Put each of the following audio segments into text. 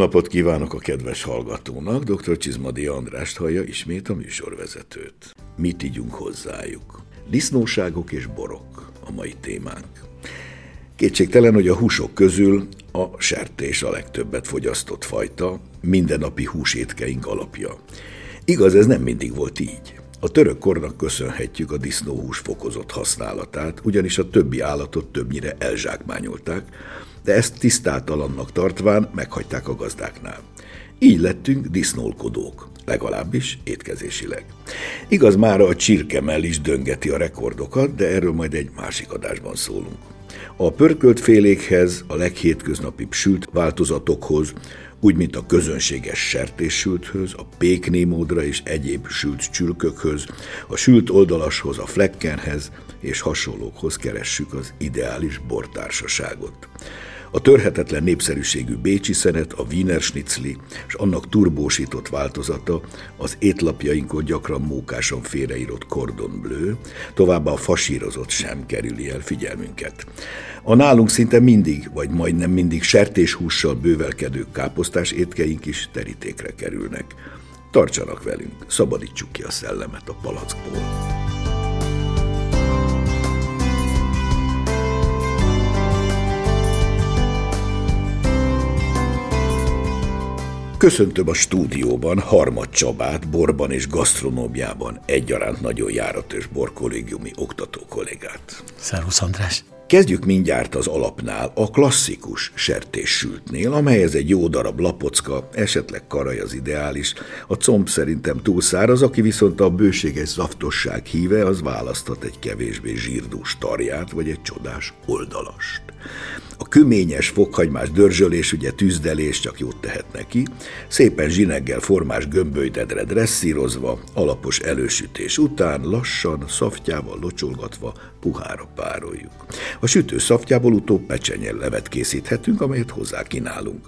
Napot kívánok a kedves hallgatónak, dr. Csizmadi Andrást hallja ismét a műsorvezetőt. Mit ígyunk hozzájuk? Disznóságok és borok a mai témánk. Kétségtelen, hogy a húsok közül a sertés a legtöbbet fogyasztott fajta, mindennapi húsétkeink alapja. Igaz, ez nem mindig volt így. A török kornak köszönhetjük a disznóhús fokozott használatát, ugyanis a többi állatot többnyire elzsákmányolták, de ezt tisztátalannak tartván meghagyták a gazdáknál. Így lettünk disznólkodók, legalábbis étkezésileg. Igaz, már a csirkemell is döngeti a rekordokat, de erről majd egy másik adásban szólunk. A pörkölt félékhez, a leghétköznapibb sült változatokhoz, úgy, mint a közönséges sertéssülthöz, a péknémódra és egyéb sült csülkökhöz, a sült oldalashoz, a flekkenhez és hasonlókhoz keressük az ideális bortársaságot. A törhetetlen népszerűségű bécsi szenet, a Wiener Schnitzli és annak turbósított változata, az étlapjainkon gyakran mókásan félreírott cordon bleu, továbbá a fasírozott sem kerüli el figyelmünket. A nálunk szinte mindig, vagy majdnem mindig sertéshússal bővelkedő káposztás étkeink is terítékre kerülnek. Tartsanak velünk, szabadítsuk ki a szellemet a palackból. Köszöntöm a stúdióban Harmad Csabát, borban és gasztronómiában egyaránt nagyon járatos borkollégiumi oktató kollégát. Szervusz András! Kezdjük mindjárt az alapnál, a klasszikus sertéssültnél, amelyhez egy jó darab lapocka, esetleg karaj az ideális. A comb szerintem túl száraz, aki viszont a bőséges zaftosság híve, az választhat egy kevésbé zsírdús tarját, vagy egy csodás oldalast. A küményes fokhagymás dörzsölés, ugye tűzdelés csak jót tehet neki, szépen zsineggel formás gömbölydedre dresszírozva, alapos elősütés után lassan, szaftjával locsolgatva puhára pároljuk. A sütő szaftjából utóbb pecsenyel levet készíthetünk, amelyet hozzá kínálunk.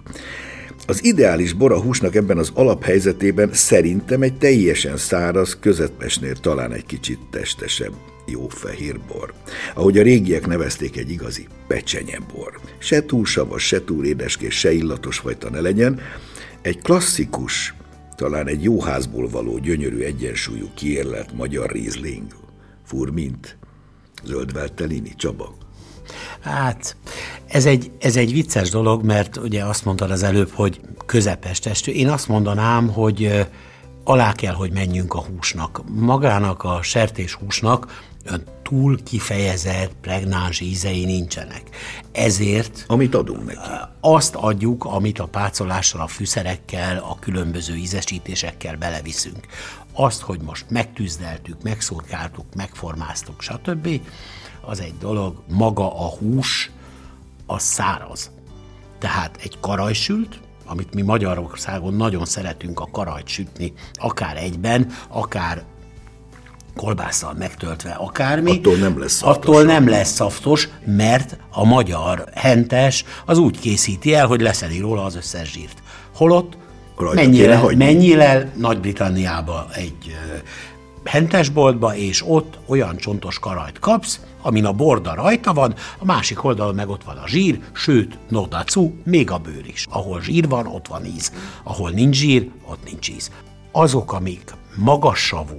Az ideális bor a húsnak ebben az alaphelyzetében szerintem egy teljesen száraz, közepesnél talán egy kicsit testesebb jó fehér bor. Ahogy a régiek nevezték egy igazi bor. Se túl savas, se túl édeskés, se illatos fajta ne legyen, egy klasszikus, talán egy jó házból való gyönyörű egyensúlyú kiérlet magyar rizling. Furmint, zöldveltelini, Csaba. Hát, ez egy, ez egy vicces dolog, mert ugye azt mondtad az előbb, hogy közepes testű. Én azt mondanám, hogy alá kell, hogy menjünk a húsnak. Magának a sertés húsnak túl kifejezett, pregnáns ízei nincsenek. Ezért... Amit adunk neki. Azt adjuk, amit a pácolással, a fűszerekkel, a különböző ízesítésekkel beleviszünk. Azt, hogy most megtűzdeltük, megszurkáltuk, megformáztuk, stb., az egy dolog, maga a hús, az száraz. Tehát egy karajsült, amit mi Magyarországon nagyon szeretünk a karajt sütni, akár egyben, akár kolbásszal megtöltve akármi. Attól nem lesz szaftos. Attól nem lesz szaftos, mert a magyar hentes az úgy készíti el, hogy leszedi róla az összes zsírt. Holott mennyire, mennyire Nagy-Britanniába egy hentesboltba, és ott olyan csontos karajt kapsz, amin a borda rajta van, a másik oldalon meg ott van a zsír, sőt, nodacu, még a bőr is. Ahol zsír van, ott van íz. Ahol nincs zsír, ott nincs íz. Azok, amik magas savú,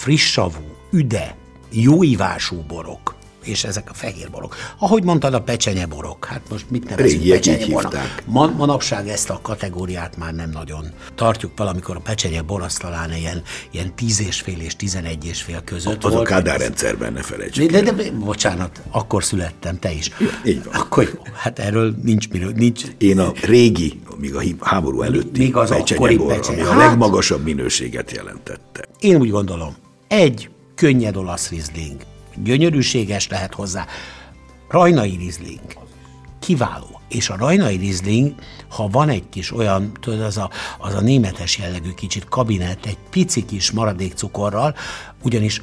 friss savú, üde, jó ívású borok, és ezek a fehér borok. Ahogy mondtad, a pecsenye borok. Hát most mit nevezünk pecsenye bornak? Man, manapság ezt a kategóriát már nem nagyon tartjuk valamikor a pecsenye bor az talán ilyen, ilyen tíz és fél és tizenegy és fél között Az volt. a Kádár rendszerben ne felejtsük de, de, de, bocsánat, akkor születtem, te is. Ja, így van. Akkor jó, hát erről nincs miről, nincs. Én a régi, még a háború előtti még az akkori bor, pecsenye. ami a Hát- legmagasabb minőséget jelentette. Én úgy gondolom, egy könnyed olasz rizling, gyönyörűséges lehet hozzá, rajnai rizling, kiváló. És a rajnai rizling, ha van egy kis olyan, tudod, az a, az a németes jellegű kicsit kabinet, egy pici kis maradék cukorral, ugyanis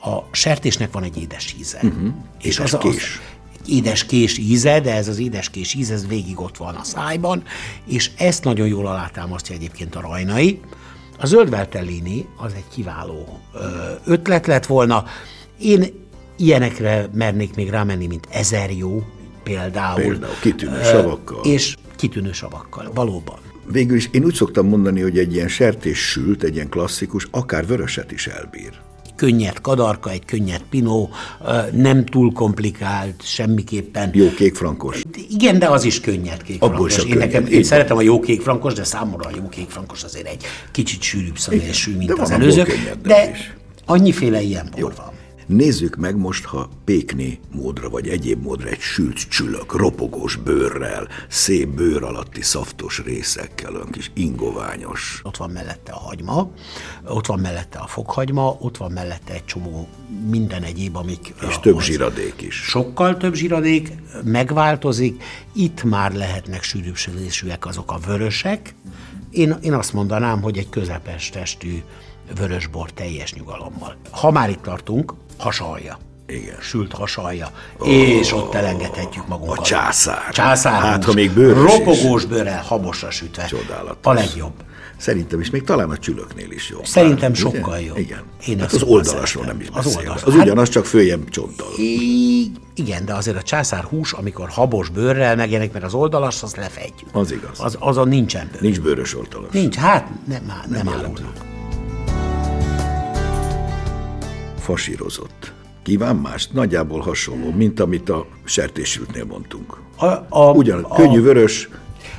a sertésnek van egy édes íze. Uh-huh. És az, az, Édeskés. édeskés íze, de ez az édeskés íz, ez végig ott van a szájban, és ezt nagyon jól alátámasztja egyébként a rajnai. A zöld Veltellini az egy kiváló ötlet lett volna. Én ilyenekre mernék még rámenni, mint ezer jó például. Például kitűnő savakkal. És kitűnő savakkal, valóban. végül is én úgy szoktam mondani, hogy egy ilyen sertés sült, egy ilyen klasszikus, akár vöröset is elbír könnyed kadarka, egy könnyed pinó, nem túl komplikált, semmiképpen. Jó kékfrankos. Igen, de az is könnyed kékfrankos. Abból én, nekem, én szeretem a jó kékfrankos, de számomra a jó kékfrankos azért egy kicsit sűrűbb szövésű, mint de az előző. De is. annyiféle ilyen bor van. Nézzük meg most, ha pékni módra vagy egyéb módra egy sült csülök, ropogós bőrrel, szép bőr alatti szaftos részekkel, olyan kis ingoványos. Ott van mellette a hagyma, ott van mellette a fokhagyma, ott van mellette egy csomó minden egyéb, amik... És több zsiradék is. Sokkal több zsiradék, megváltozik, itt már lehetnek sűrűbb azok a vörösek. Én, én azt mondanám, hogy egy közepes testű vörösbor teljes nyugalommal. Ha már itt tartunk, hasalja. Igen. Sült hasalja. Oh, és ott elengedhetjük magunkat. A császár. Császár. Hát, ha még bőrös Ropogós bőrrel, habosra sütve. Csodálatos. A legjobb. Szerintem is, még talán a csülöknél is jobb. Szerintem Bár, sokkal jobb. Igen. Én hát az oldalásról nem is beszélve. Az, oldalás. az hát, ugyanaz, csak följebb csonttal. Igen, de azért a császár hús, amikor habos bőrrel megjelenik, mert az oldalas, az lefejtjük. Az igaz. Az, azon nincsen bőr. Nincs bőrös oldalas. Nincs, hát nem, nem, nem árulnak. Fasírozott kíván más, nagyjából hasonló, mint amit a sertésültnél mondtunk. A, a, Ugyan, a, könnyű vörös,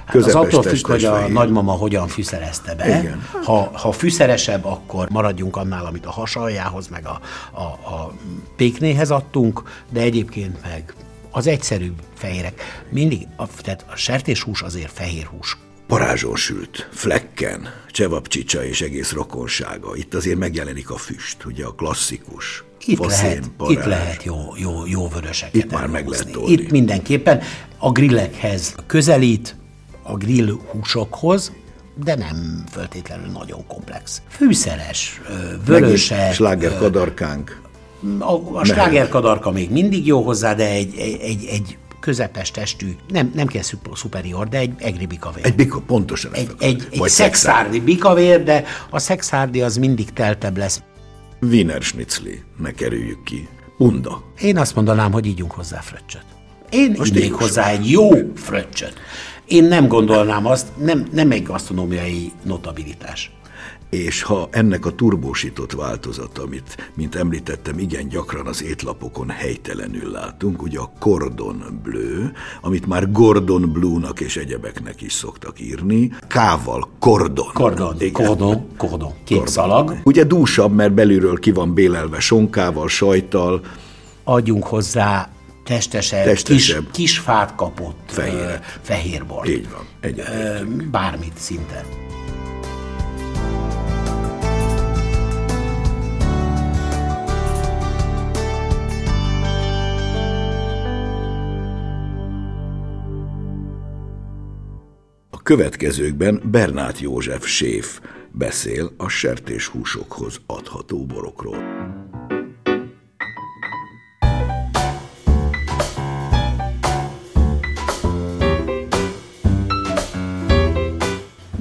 Hát az attól függ, hogy a fehér. nagymama hogyan fűszerezte be. Igen. Ha, ha fűszeresebb, akkor maradjunk annál, amit a hasaljához, meg a, a, a péknéhez adtunk, de egyébként meg az egyszerűbb fehérek. Mindig, a, tehát a sertéshús azért fehér hús. Parázson sült, flekken, csevapcsicsa és egész rokonsága. Itt azért megjelenik a füst, ugye a klasszikus itt lehet, itt lehet jó, jó, jó vöröseket Itt már meg lehet tolni. Itt mindenképpen a grillekhez közelít, a grill húsokhoz, de nem feltétlenül nagyon komplex. Fűszeres, vörösek. Sláger kadarkánk. A, a sláger kadarka még mindig jó hozzá, de egy, egy, egy közepes testű, nem, nem kell superior, de egy egri bikavér. Egy bika, pontosan. Egy, egy, egy szexárdi bikavér, de a szexárdi az mindig teltebb lesz. Wiener Schnitzli, ne kerüljük ki. Unda. Én azt mondanám, hogy ígyunk hozzá fröccsöt. Én Most ígynék hozzá egy jó fröccsöt. Én nem gondolnám azt, nem, nem egy gasztronómiai notabilitás és ha ennek a turbósított változat, amit, mint említettem, igen gyakran az étlapokon helytelenül látunk, ugye a Cordon Bleu, amit már Gordon Blue-nak és egyebeknek is szoktak írni, kával Cordon. Cordon, igen. Cordon, Cordon, Cordon. szalag. Ugye dúsabb, mert belülről ki van bélelve sonkával, sajttal. Adjunk hozzá testesebb, testesebb. Kis, kis fát kapott fehér. fehérbort. Így van. Egyetértünk. Bármit szinte. Következőkben Bernát József séf beszél a sertéshúsokhoz adható borokról.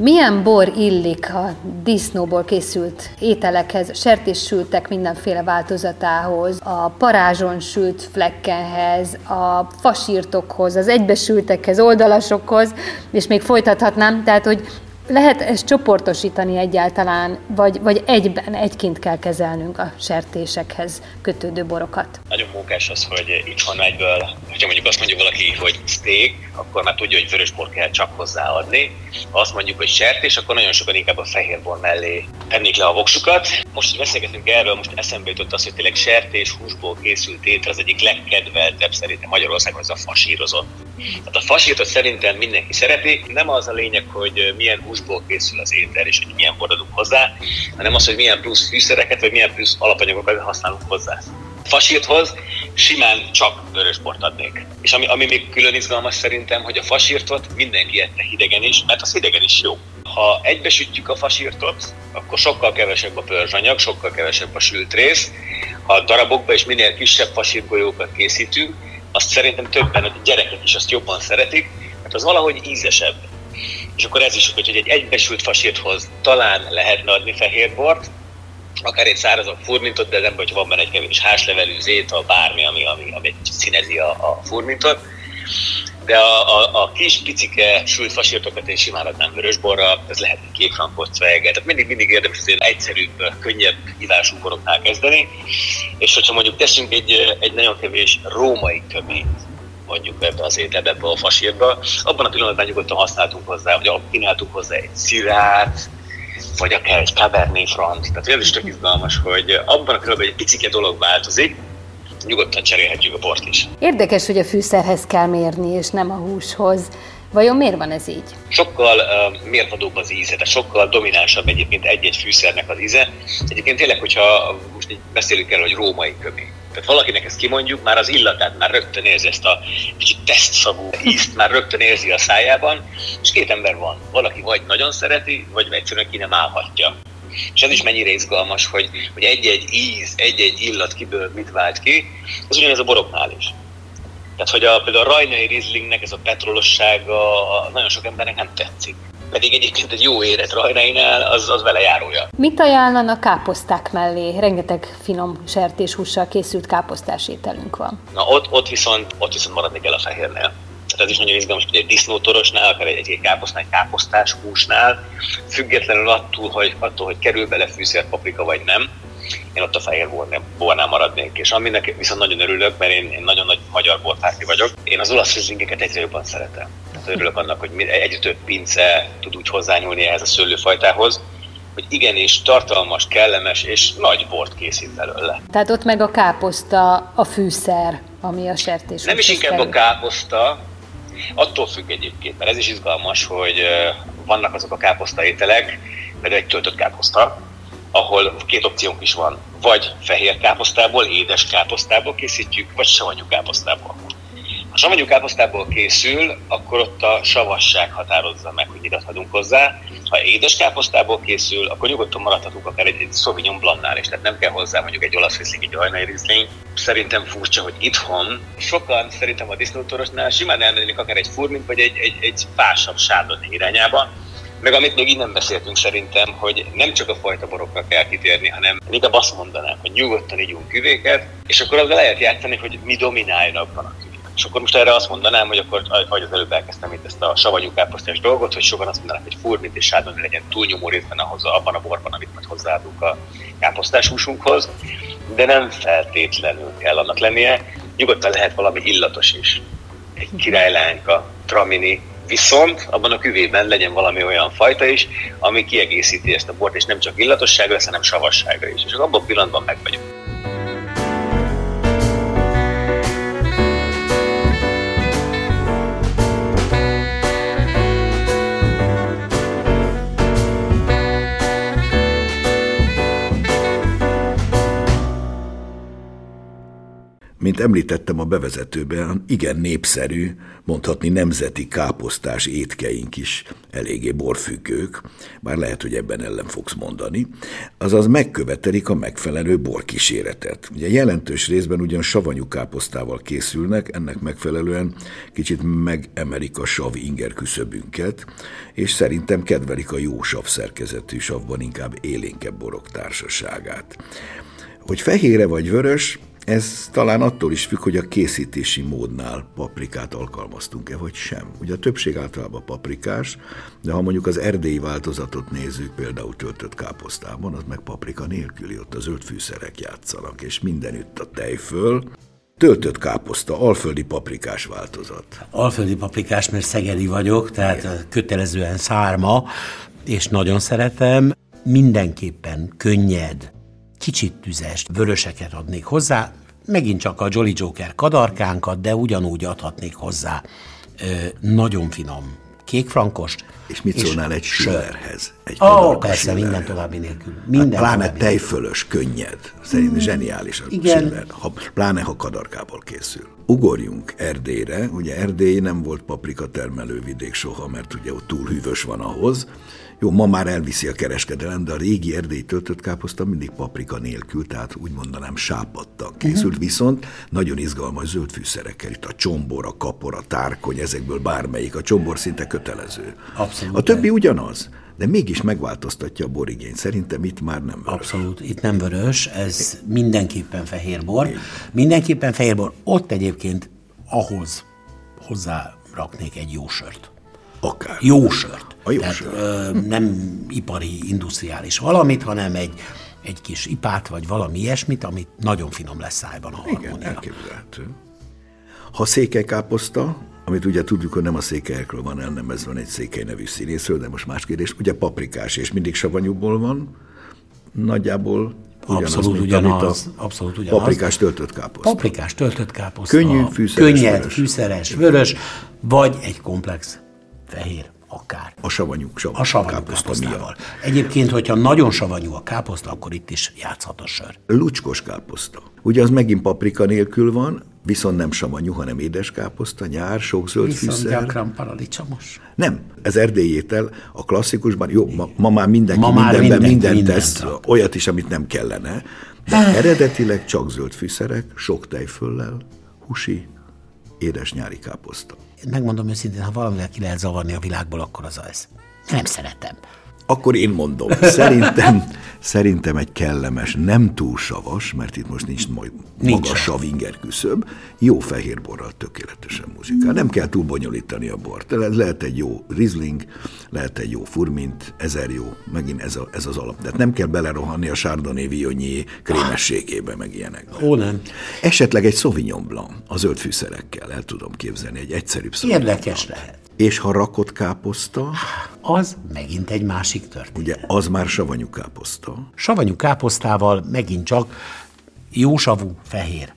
Milyen bor illik a disznóból készült ételekhez, sertéssültek mindenféle változatához, a parázson sült flekkenhez, a fasírtokhoz, az egybesültekhez, oldalasokhoz, és még folytathatnám, tehát hogy lehet ezt csoportosítani egyáltalán, vagy, vagy egyben, egyként kell kezelnünk a sertésekhez kötődő borokat? Nagyon munkás az, hogy itthon egyből, hogyha mondjuk azt mondja valaki, hogy steak, akkor már tudja, hogy vörösbor kell csak hozzáadni. Ha azt mondjuk, hogy sertés, akkor nagyon sokan inkább a fehérbor mellé tennék le a voksukat. Most, hogy beszélgetünk erről, most eszembe jutott az, hogy tényleg sertés húsból készült étel az egyik legkedveltebb szerintem Magyarországon, az a fasírozott. Tehát a fasírtot szerintem mindenki szereti. Nem az a lényeg, hogy milyen hús húsból készül az étel, és hogy milyen adunk hozzá, hanem az, hogy milyen plusz fűszereket, vagy milyen plusz alapanyagokat használunk hozzá. Fasírthoz simán csak vörösbort adnék. És ami, ami még külön izgalmas szerintem, hogy a fasírtot mindenki ette hidegen is, mert az hidegen is jó. Ha egybesütjük a fasírtot, akkor sokkal kevesebb a pörzsanyag, sokkal kevesebb a sült rész. Ha darabokba és minél kisebb fasírgolyókat készítünk, azt szerintem többen, a gyerekek is azt jobban szeretik, mert az valahogy ízesebb. És akkor ez is, hogy egy egybesült fasírthoz talán lehetne adni fehérbort, akár egy szárazabb furmintot, de nem, hogy van benne egy kevés háslevelű, zéta, bármi, ami, ami, ami színezi a, a furmintot. De a, a, a kis picike sült fasírtokat én simán adnám vörösborra, ez lehet kék frankot, tehát mindig, mindig érdemes azért egyszerűbb, könnyebb ivású boroknál kezdeni, és hogyha mondjuk teszünk egy, egy nagyon kevés római kömét, mondjuk ebbe az ételbe, ebbe a fasírba, abban a pillanatban nyugodtan használtunk hozzá, vagy kínáltunk hozzá egy szirát, vagy akár egy Cabernet Franc. Tehát ez is tök izgalmas, hogy abban a körülbelül egy picike dolog változik, nyugodtan cserélhetjük a bort is. Érdekes, hogy a fűszerhez kell mérni, és nem a húshoz. Vajon miért van ez így? Sokkal uh, mérvadóbb az íze, de sokkal dominánsabb egyébként egy-egy fűszernek az íze. Egyébként tényleg, hogyha most így beszélünk el, hogy római kömény. Tehát valakinek ezt kimondjuk, már az illatát már rögtön érzi ezt a kicsit tesztszagú ízt, már rögtön érzi a szájában, és két ember van. Valaki vagy nagyon szereti, vagy egyszerűen ki nem állhatja. És ez is mennyire izgalmas, hogy, hogy egy-egy íz, egy-egy illat kiből mit vált ki, ez ugyanez a boroknál is. Tehát, hogy a, például a rajnai rizlingnek ez a petrolossága nagyon sok embernek nem tetszik. Pedig egyébként egy jó éret rajnainál, az, az vele járója. Mit ajánlanak káposzták mellé? Rengeteg finom sertéshússal készült káposztás ételünk van. Na ott, ott, viszont, ott viszont maradni kell a fehérnél. Tehát ez is nagyon izgalmas, hogy egy disznótorosnál, akár egy, egy káposztnál, egy káposztás húsnál, függetlenül attól, hogy, attól, hogy kerül bele fűszer, paprika vagy nem, én ott a fehér bornál maradnék. És aminek viszont nagyon örülök, mert én, én nagyon nagy magyar bortárki vagyok, én az olasz rizlingeket egyre jobban szeretem. Tehát örülök annak, hogy egyre több pince tud úgy hozzányúlni ehhez a szőlőfajtához, hogy igenis tartalmas, kellemes és nagy bort készít belőle. Tehát ott meg a káposzta a fűszer, ami a sertés. Nem is inkább a káposzta, attól függ egyébként, mert ez is izgalmas, hogy vannak azok a káposzta ételek, például egy töltött káposzta, ahol két opciónk is van. Vagy fehér káposztából, édes káposztából készítjük, vagy savanyú káposztából. Ha savanyú káposztából készül, akkor ott a savasság határozza meg, hogy mit adhatunk hozzá. Ha édes káposztából készül, akkor nyugodtan maradhatunk akár egy, egy Sauvignon Blancnál is, tehát nem kell hozzá mondjuk egy olasz rizling, egy ajnai rizling. Szerintem furcsa, hogy itthon sokan szerintem a disznótorosnál simán elmennének akár egy furmint, vagy egy, egy, egy fásabb sádon irányába, meg amit még így beszéltünk szerintem, hogy nem csak a fajta borokra kell kitérni, hanem inkább azt mondanám, hogy nyugodtan ígyunk küvéket, és akkor azzal lehet játszani, hogy mi domináljon abban a. És akkor most erre azt mondanám, hogy akkor, ahogy az előbb elkezdtem itt ezt a savanyú káposztás dolgot, hogy sokan azt mondanák, hogy furmint és sádon legyen túlnyomó részben ahhoz, abban a borban, amit majd hozzáadunk a káposztás húsunkhoz, de nem feltétlenül kell annak lennie, nyugodtan lehet valami illatos is. Egy királylánka, tramini, Viszont abban a küvében legyen valami olyan fajta is, ami kiegészíti ezt a bort, és nem csak illatosságra hanem savasságra is. És abban a pillanatban meg vagyunk. Mint említettem a bevezetőben, igen népszerű, mondhatni nemzeti káposztás étkeink is eléggé borfüggők, bár lehet, hogy ebben ellen fogsz mondani, azaz megkövetelik a megfelelő borkíséretet. Ugye jelentős részben ugyan savanyú káposztával készülnek, ennek megfelelően kicsit megemelik a sav inger küszöbünket, és szerintem kedvelik a jó sav szerkezetű savban inkább élénkebb borok társaságát. Hogy fehére vagy vörös, ez talán attól is függ, hogy a készítési módnál paprikát alkalmaztunk-e, vagy sem. Ugye a többség általában paprikás, de ha mondjuk az erdélyi változatot nézzük, például töltött káposztában, az meg paprika nélküli, ott a zöld fűszerek játszanak, és mindenütt a tejföl, Töltött káposzta, alföldi paprikás változat. Alföldi paprikás, mert szegedi vagyok, tehát Igen. kötelezően szárma, és nagyon szeretem. Mindenképpen könnyed, kicsit tüzes, vöröseket adnék hozzá, megint csak a Jolly Joker kadarkánkat, de ugyanúgy adhatnék hozzá ö, nagyon finom kékfrankos. És mit szólnál egy süllerhez? Egy oh, persze, süllerhez. minden további nélkül. Hát minden hát pláne tejfölös, könnyed. Szerintem mm, zseniális a igen. Süller, ha, pláne ha kadarkából készül. Ugorjunk Erdélyre. Ugye Erdély nem volt paprika termelővidék soha, mert ugye ott túl hűvös van ahhoz jó, ma már elviszi a kereskedelem, de a régi erdélyi töltött káposzta mindig paprika nélkül, tehát úgy mondanám sápadtan készült, uh-huh. viszont nagyon izgalmas zöld fűszerekkel. Itt a csombor, a kapor, a tárkony, ezekből bármelyik. A csombor szinte kötelező. Abszolút. A többi ugyanaz de mégis megváltoztatja a borigényt. Szerintem itt már nem vörös. Abszolút, itt nem vörös, ez mindenképpen fehér bor. Mindenképpen fehér bor. Ott egyébként ahhoz hozzá raknék egy jó sört. Akár. Jó sört. A jó Tehát, sört. Ö, nem ipari, industriális valamit, hanem egy, egy kis ipát, vagy valami ilyesmit, amit nagyon finom lesz szájban a Igen, harmónia. elképzelhető. Ha székelykáposzta, amit ugye tudjuk, hogy nem a székelyekről van elnevezve, van egy székely nevű színészről, de most más kérdés, ugye paprikás, és mindig savanyúból van, nagyjából ugyanaz, Abszolút mint ugyanaz, a abszolút ugyanaz. paprikás töltött káposzta. Paprikás, töltött káposzta. Könnyű, fűszeres, Könnyed, vörös. fűszeres, vörös, vagy egy komplex fehér, akár. A savanyú, savanyú A savanyú káposzta miatt. Egyébként, hogyha nagyon savanyú a káposzta, akkor itt is játszhat a sör. Lucskos káposzta. Ugye az megint paprika nélkül van, viszont nem savanyú, hanem édes káposzta, nyár, sok zöld Viszont fűszer. gyakran paradicsomos. Nem, ez erdélyi étel, a klasszikusban, jó, ma, ma már mindenki Ma mindenben mindenki mindent mindent tesz, rak. olyat is, amit nem kellene, de eredetileg csak zöld fűszerek, sok tejföllel, husi, édes nyári káposzta. Megmondom őszintén, ha valamivel ki lehet zavarni a világból, akkor az ez. Nem szeretem. Akkor én mondom, szerintem, szerintem egy kellemes, nem túl savas, mert itt most nincs majd Nincs magas sav. savinger küszöb, jó fehér borral tökéletesen muzsikál. Nem kell túl bonyolítani a bort. Le- Lehet egy jó rizling, lehet egy jó furmint, ezer jó, megint ez, a, ez az alap. Tehát nem kell belerohanni a Chardonnay Viognier krémességébe, meg ilyenekbe. Ó, nem. Esetleg egy Sauvignon Blanc, a zöld fűszerekkel el tudom képzelni, egy egyszerűbb Érdekes lehet. És ha rakott káposzta, Az megint egy másik történet. ugye az már savanyú káposzta. Savanyú káposztával megint csak jósavú fehér.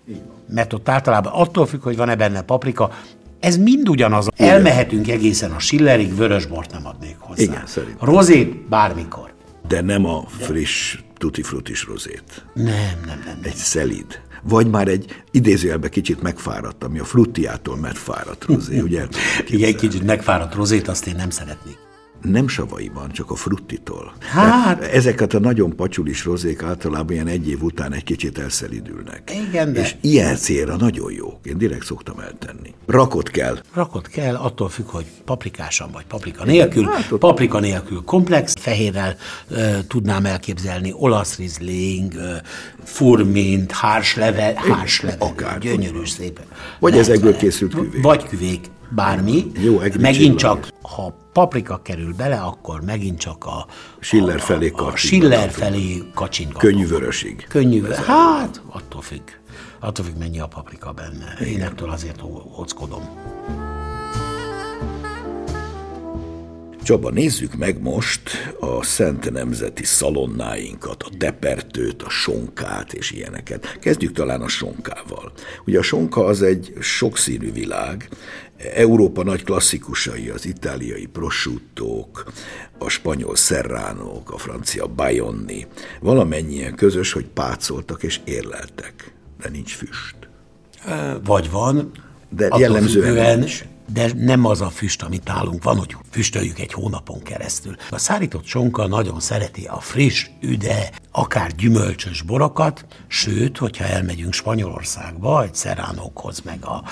Mert ott általában attól függ, hogy van-e benne paprika, ez mind ugyanaz. Elmehetünk egészen a Schillerig, vörösbort nem adnék hozzá. Igen, szerintem. Rozét bármikor. De nem a friss tutti frutis rozét. Nem, nem, nem. nem. Egy szelíd. Vagy már egy idézőjelben kicsit megfáradt, ami a fruttiától megfáradt rozé, ugye? el tudod Igen, képzelni? kicsit megfáradt rozét, azt én nem szeretnék. Nem savaiban, csak a fruttitól. Hát- Tehát Ezeket a nagyon pacsulis rozék általában ilyen egy év után egy kicsit elszelidülnek. Igen, de- És ilyen célra nagyon jók. Én direkt szoktam eltenni. Rakot kell. Rakott kell, attól függ, hogy paprikásan vagy paprika nélkül. hát ott- Paprika nélkül komplex, fehérrel ö, tudnám elképzelni, olasz rizling, ö, furmint, hárslevel, hárslevel, akár. gyönyörű szépen. Vagy Lehet ezekből készült küvék. Vagy küvék, bármi. Jó Megint csak, ha paprika kerül bele, akkor megint csak a Schiller felé a, a kacsingatunk. Schiller felé kacsingatunk. Könnyű vörösig. Könnyű, hát attól függ. Attól függ, mennyi a paprika benne. Én ettől azért óckodom. Csaba, nézzük meg most a Szent Nemzeti szalonnáinkat, a tepertőt, a sonkát és ilyeneket. Kezdjük talán a sonkával. Ugye a sonka az egy sokszínű világ, Európa nagy klasszikusai, az itáliai prosciuttók, a spanyol serránok, a francia bajonni, valamennyien közös, hogy pácoltak és érleltek, de nincs füst. Vagy van, De jellemzően függően, nincs. De nem az a füst, amit nálunk van, hogy füstöljük egy hónapon keresztül. A szárított sonka nagyon szereti a friss, üde, akár gyümölcsös borokat, sőt, hogyha elmegyünk Spanyolországba, egy szeránokhoz, meg a,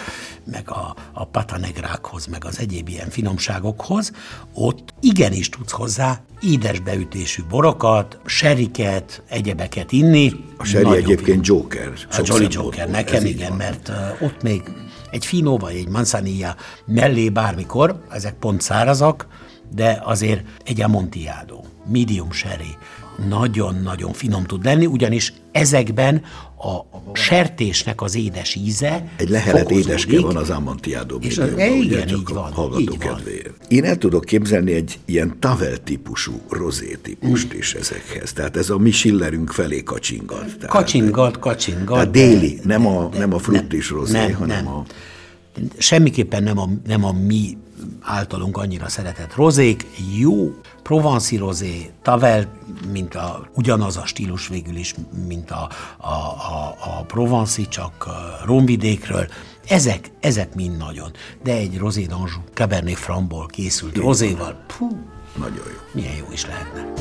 meg a, a patanegrákhoz, meg az egyéb ilyen finomságokhoz, ott igenis tudsz hozzá édes beütésű borokat, seriket, egyebeket inni. A seri egyébként Joker. a Jolly. Joker, nekem igen, van. mert ott még egy finó vagy egy manzanilla mellé bármikor, ezek pont szárazak, de azért egy amontillado, medium sherry, nagyon-nagyon finom tud lenni, ugyanis ezekben a sertésnek az édes íze Egy lehelet édeske van az Amontillado És az- ugye, igen, csak így van, hallgató így van. kedvéért. Én el tudok képzelni egy ilyen tavel típusú rozé típust is ezekhez. Tehát ez a mi Schillerünk felé kacsingat. Tehát, Kacsingat, kacsingat. tehát déli, nem a, nem a fruttis rozé, nem, hanem nem. a... Semmiképpen nem a, nem a mi általunk annyira szeretett rozék, jó provanci rozé, tavel, mint a, ugyanaz a stílus végül is, mint a, a, a, a provanci, csak romvidékről. Ezek, ezek mind nagyon. De egy rozé d'Anjou Cabernet Francból készült rozéval, pú, Nagyon jó. milyen jó is lehetne.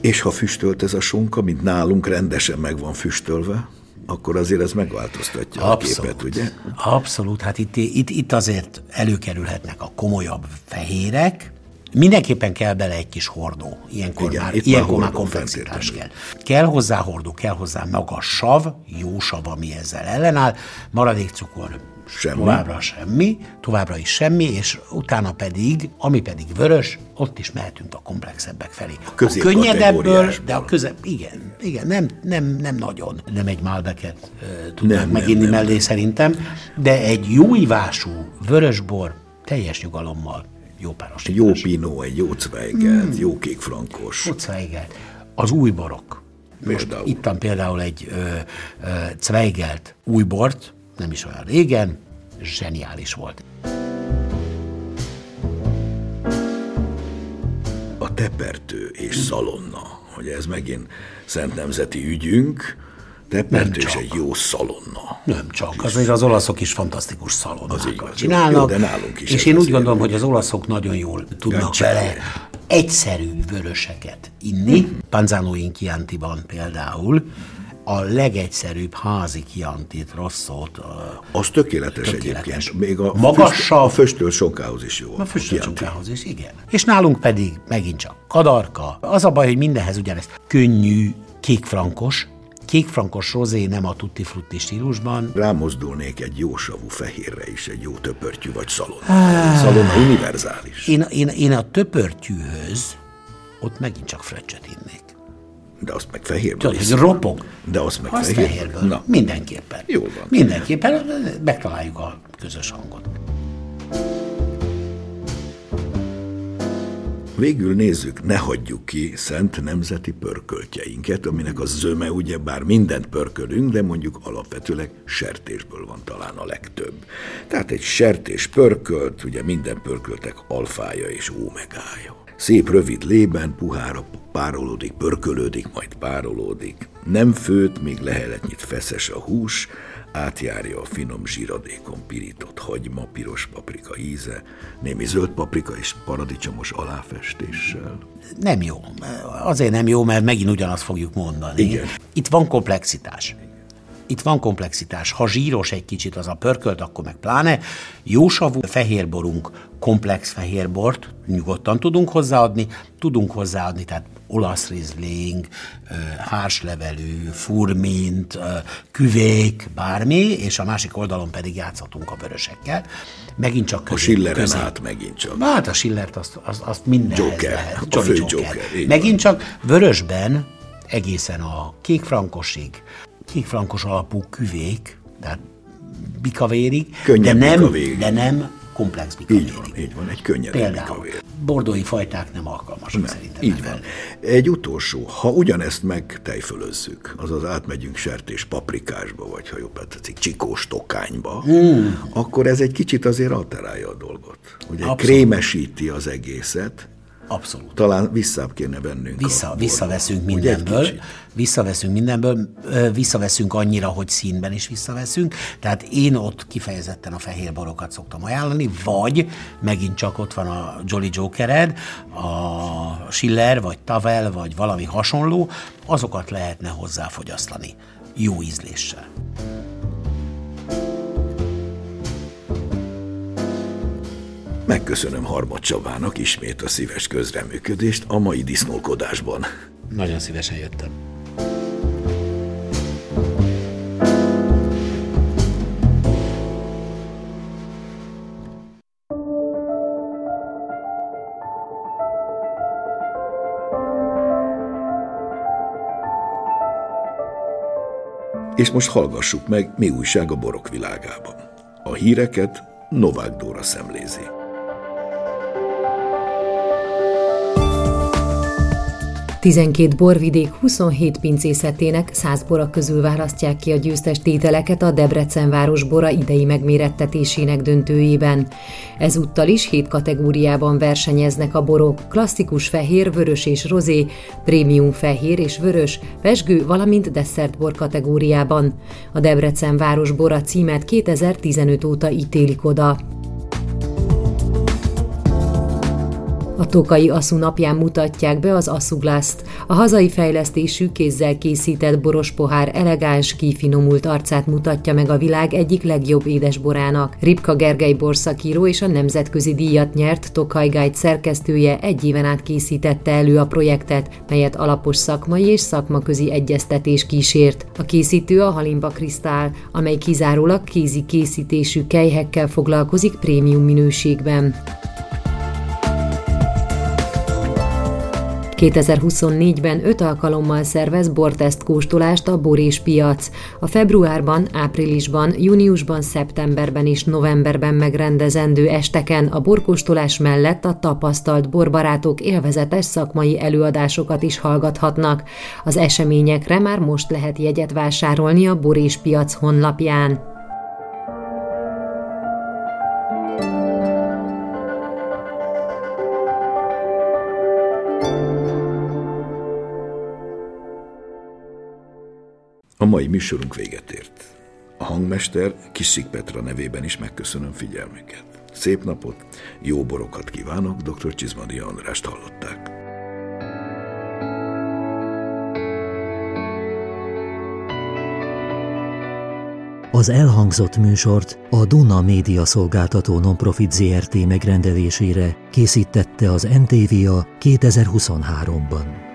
És ha füstölt ez a sonka, mint nálunk rendesen meg van füstölve, akkor azért ez megváltoztatja a képet, ugye? Abszolút, hát itt, itt, itt azért előkerülhetnek a komolyabb fehérek, Mindenképpen kell bele egy kis hordó. Ilyenkor Igen, már, ilyenkor már komplexitás kell. Kell hozzá hordó, kell hozzá maga sav, jó sav, ami ezzel ellenáll, maradék cukor, semmi. továbbra semmi, továbbra is semmi, és utána pedig, ami pedig vörös, ott is mehetünk a komplexebbek felé. A, a könnyedebből, de a közep, igen, igen, nem, nem, nem nagyon. Nem egy Malbeket uh, tudnánk meginni mellé nem. szerintem, de egy jó ivású vörösbor teljes nyugalommal jó páros. Jó pinó, egy jó Zweigelt, mm. jó kékfrankos. Jó Zweigelt. Az új borok. Most például. ittam például egy ö, ö, Zweigelt új bort, nem is olyan régen, zseniális volt. A tepertő és szalonna, hogy ez megint szent nemzeti ügyünk, Tepertő és egy jó szalonna. Nem csak, azért az olaszok is fantasztikus szalonnákat az csinálnak. Jó, de nálunk is és én úgy gondolom, hogy az olaszok nagyon jól tudnak vele egyszerű vöröseket inni. Mm. Panzano Chiantiban például a legegyszerűbb házi kiantit, rosszot. Az tökéletes, tökéletes. egyébként. Még a, Magasabb, a föstöl sonkához is jó. A föstöl sonkához is, igen. És nálunk pedig megint csak kadarka. Az a baj, hogy mindenhez ugyanezt könnyű, kékfrankos, kékfrankos rozé nem a tutti frutti stílusban. Rámozdulnék egy jó savú fehérre is, egy jó töpörtyű vagy szalonna. Ah. Szalonna univerzális. Én, én, én a töpörtyűhöz ott megint csak fröccset innék. De azt meg fehérből Tudod, hogy ropog. De azt meg azt fehérből. fehérből. Na. Mindenképpen. Jó van. Mindenképpen megtaláljuk a közös hangot. Végül nézzük, ne hagyjuk ki szent nemzeti pörköltjeinket, aminek a zöme ugye bár mindent pörkölünk, de mondjuk alapvetőleg sertésből van talán a legtöbb. Tehát egy sertés pörkölt, ugye minden pörköltek alfája és ómegája. Szép rövid lében, puhára párolódik, pörkölődik, majd párolódik. Nem főt, még leheletnyit feszes a hús, átjárja a finom zsíradékon pirított hagyma, piros paprika íze, némi zöld paprika és paradicsomos aláfestéssel. Nem jó. Azért nem jó, mert megint ugyanazt fogjuk mondani. Igen. Itt van komplexitás itt van komplexitás. Ha zsíros egy kicsit az a pörkölt, akkor meg pláne. Jósavú fehérborunk, komplex fehérbort nyugodtan tudunk hozzáadni, tudunk hozzáadni, tehát olasz rizling, hárslevelű, furmint, küvék, bármi, és a másik oldalon pedig játszhatunk a vörösekkel. Megint csak közé, A Schiller közé. át megint csak. Hát a Schillert azt, azt, azt minden Joker, lehet. a fő Joker. Joker megint van. csak vörösben egészen a kékfrankosig, kékfrankos alapú küvék, tehát bikavérig, de nem, de nem komplex bikavérig. Így van, így van, egy könnyed Például bordói fajták nem alkalmasak nem, szerintem. Így van. Egy utolsó, ha ugyanezt megtejfölözzük, azaz átmegyünk sertés paprikásba, vagy ha jobb tetszik, csikós tokányba, mm. akkor ez egy kicsit azért alterálja a dolgot. Ugye Abszolút. krémesíti az egészet, Abszolút. Talán vissza kéne vennünk. Vissza, visszaveszünk mindenből. Visszaveszünk mindenből, visszaveszünk annyira, hogy színben is visszaveszünk. Tehát én ott kifejezetten a fehér borokat szoktam ajánlani, vagy megint csak ott van a Jolly Jokered, a Schiller, vagy Tavel, vagy valami hasonló, azokat lehetne hozzáfogyasztani jó ízléssel. Megköszönöm Harmad Csabának ismét a szíves közreműködést a mai disznókodásban. Nagyon szívesen jöttem. És most hallgassuk meg, mi újság a borok világában. A híreket Novák Dóra szemlézi. 12 borvidék 27 pincészetének 100 bora közül választják ki a győztes tételeket a Debrecen város bora idei megmérettetésének döntőjében. Ezúttal is 7 kategóriában versenyeznek a borok, klasszikus fehér, vörös és rozé, prémium fehér és vörös, pesgő, valamint desszertbor kategóriában. A Debrecen város bora címet 2015 óta ítélik oda. A Tokai Aszú napján mutatják be az Aszuglaszt, a hazai fejlesztésű kézzel készített boros pohár elegáns, kifinomult arcát mutatja meg a világ egyik legjobb édesborának. Ripka Gergely borszakíró és a nemzetközi díjat nyert Tokaj Guide szerkesztője egy éven át készítette elő a projektet, melyet alapos szakmai és szakmaközi egyeztetés kísért. A készítő a Halimba Krisztál, amely kizárólag kézi készítésű kejhekkel foglalkozik prémium minőségben. 2024-ben öt alkalommal szervez borteszt kóstolást a Bor és Piac. A februárban, áprilisban, júniusban, szeptemberben és novemberben megrendezendő esteken a borkóstolás mellett a tapasztalt borbarátok élvezetes szakmai előadásokat is hallgathatnak. Az eseményekre már most lehet jegyet vásárolni a Bor és Piac honlapján. Mai műsorunk véget ért. A hangmester Kissik Petra nevében is megköszönöm figyelmüket. Szép napot, jó borokat kívánok, dr. Csizmadi Andrást hallották. Az elhangzott műsort a Duna Média Szolgáltató Nonprofit ZRT megrendelésére készítette az NTVA 2023-ban.